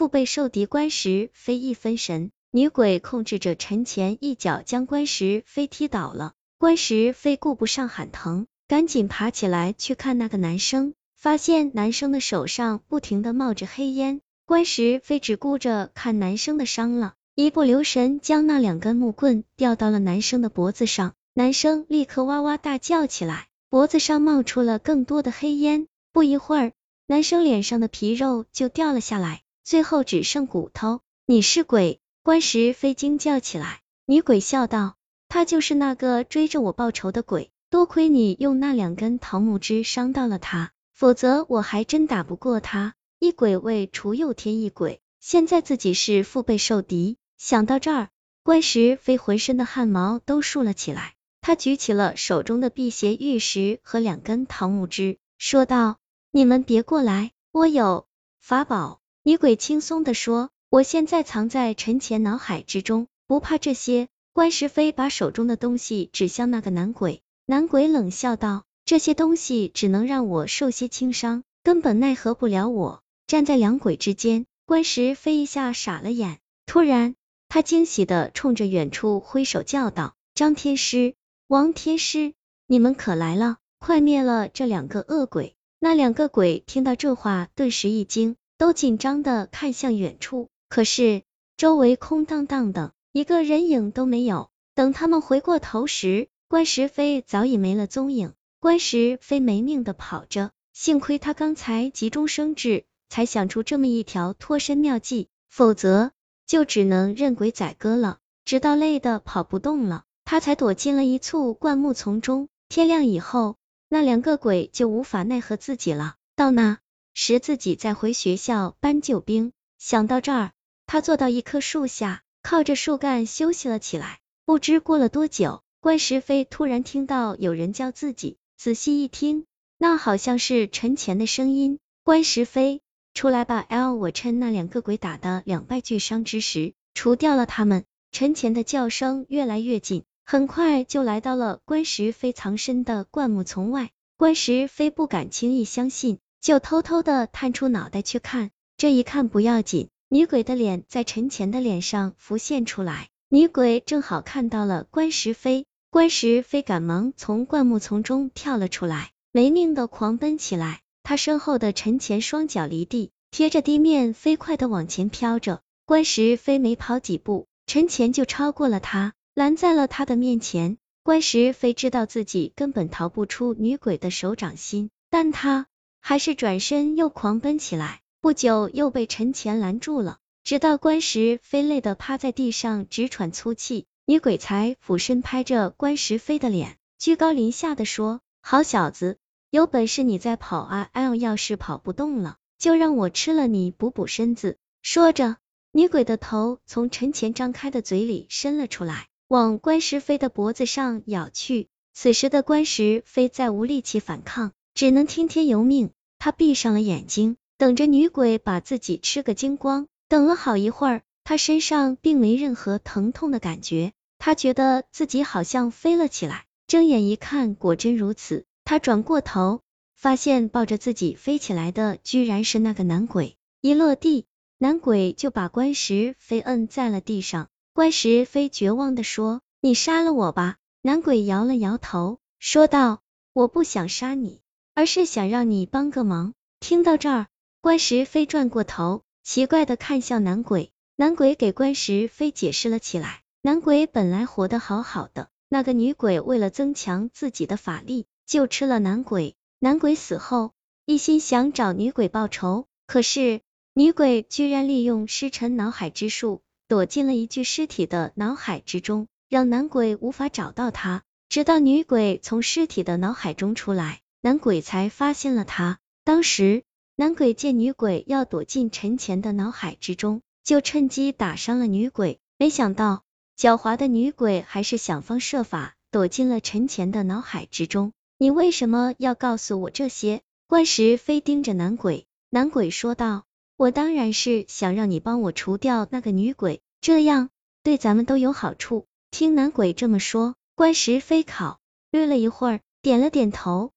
腹背受敌关石飞一分神，女鬼控制着陈前一脚将关石飞踢倒了。关石飞顾不上喊疼，赶紧爬起来去看那个男生，发现男生的手上不停的冒着黑烟。关石飞只顾着看男生的伤了，一不留神将那两根木棍掉到了男生的脖子上，男生立刻哇哇大叫起来，脖子上冒出了更多的黑烟。不一会儿，男生脸上的皮肉就掉了下来，最后只剩骨头。你是鬼？关石飞惊叫起来。女鬼笑道：“他就是那个追着我报仇的鬼，多亏你用那两根桃木枝伤到了他，否则我还真打不过他。一鬼为除，又添一鬼，现在自己是腹背受敌。”想到这儿，关石飞浑身的汗毛都竖了起来。他举起了手中的辟邪玉石和两根桃木枝，说道。你们别过来，我有法宝。女鬼轻松的说，我现在藏在陈前脑海之中，不怕这些。关石飞把手中的东西指向那个男鬼，男鬼冷笑道，这些东西只能让我受些轻伤，根本奈何不了我。站在两鬼之间，关石飞一下傻了眼，突然他惊喜的冲着远处挥手叫道，张天师、王天师，你们可来了，快灭了这两个恶鬼。那两个鬼听到这话，顿时一惊，都紧张的看向远处。可是周围空荡荡的，一个人影都没有。等他们回过头时，关石飞早已没了踪影。关石飞没命的跑着，幸亏他刚才急中生智，才想出这么一条脱身妙计，否则就只能任鬼宰割了。直到累的跑不动了，他才躲进了一簇灌木丛中。天亮以后。那两个鬼就无法奈何自己了，到那时自己再回学校搬救兵。想到这儿，他坐到一棵树下，靠着树干休息了起来。不知过了多久，关石飞突然听到有人叫自己，仔细一听，那好像是陈前的声音。关石飞，出来吧！L，我趁那两个鬼打的两败俱伤之时，除掉了他们。陈前的叫声越来越近。很快就来到了关石飞藏身的灌木丛外，关石飞不敢轻易相信，就偷偷的探出脑袋去看。这一看不要紧，女鬼的脸在陈前的脸上浮现出来，女鬼正好看到了关石飞，关石飞赶忙从灌木丛中跳了出来，没命的狂奔起来。他身后的陈前双脚离地，贴着地面飞快的往前飘着。关石飞没跑几步，陈前就超过了他。拦在了他的面前，关石飞知道自己根本逃不出女鬼的手掌心，但他还是转身又狂奔起来，不久又被陈前拦住了，直到关石飞累得趴在地上直喘粗气，女鬼才俯身拍着关石飞的脸，居高临下的说：“好小子，有本事你再跑啊！L 要是跑不动了，就让我吃了你补补身子。”说着，女鬼的头从陈前张开的嘴里伸了出来。往关石飞的脖子上咬去，此时的关石飞再无力气反抗，只能听天由命。他闭上了眼睛，等着女鬼把自己吃个精光。等了好一会儿，他身上并没任何疼痛的感觉，他觉得自己好像飞了起来。睁眼一看，果真如此。他转过头，发现抱着自己飞起来的居然是那个男鬼。一落地，男鬼就把关石飞摁在了地上。关石飞绝望的说：“你杀了我吧。”男鬼摇了摇头，说道：“我不想杀你，而是想让你帮个忙。”听到这儿，关石飞转过头，奇怪的看向男鬼。男鬼给关石飞解释了起来：男鬼本来活得好好的，那个女鬼为了增强自己的法力，就吃了男鬼。男鬼死后，一心想找女鬼报仇，可是女鬼居然利用尸沉脑海之术。躲进了一具尸体的脑海之中，让男鬼无法找到他。直到女鬼从尸体的脑海中出来，男鬼才发现了他。当时，男鬼见女鬼要躲进陈前的脑海之中，就趁机打伤了女鬼。没想到，狡猾的女鬼还是想方设法躲进了陈前的脑海之中。你为什么要告诉我这些？关石飞盯着男鬼，男鬼说道。我当然是想让你帮我除掉那个女鬼，这样对咱们都有好处。听男鬼这么说，关石飞考虑了一会儿，点了点头。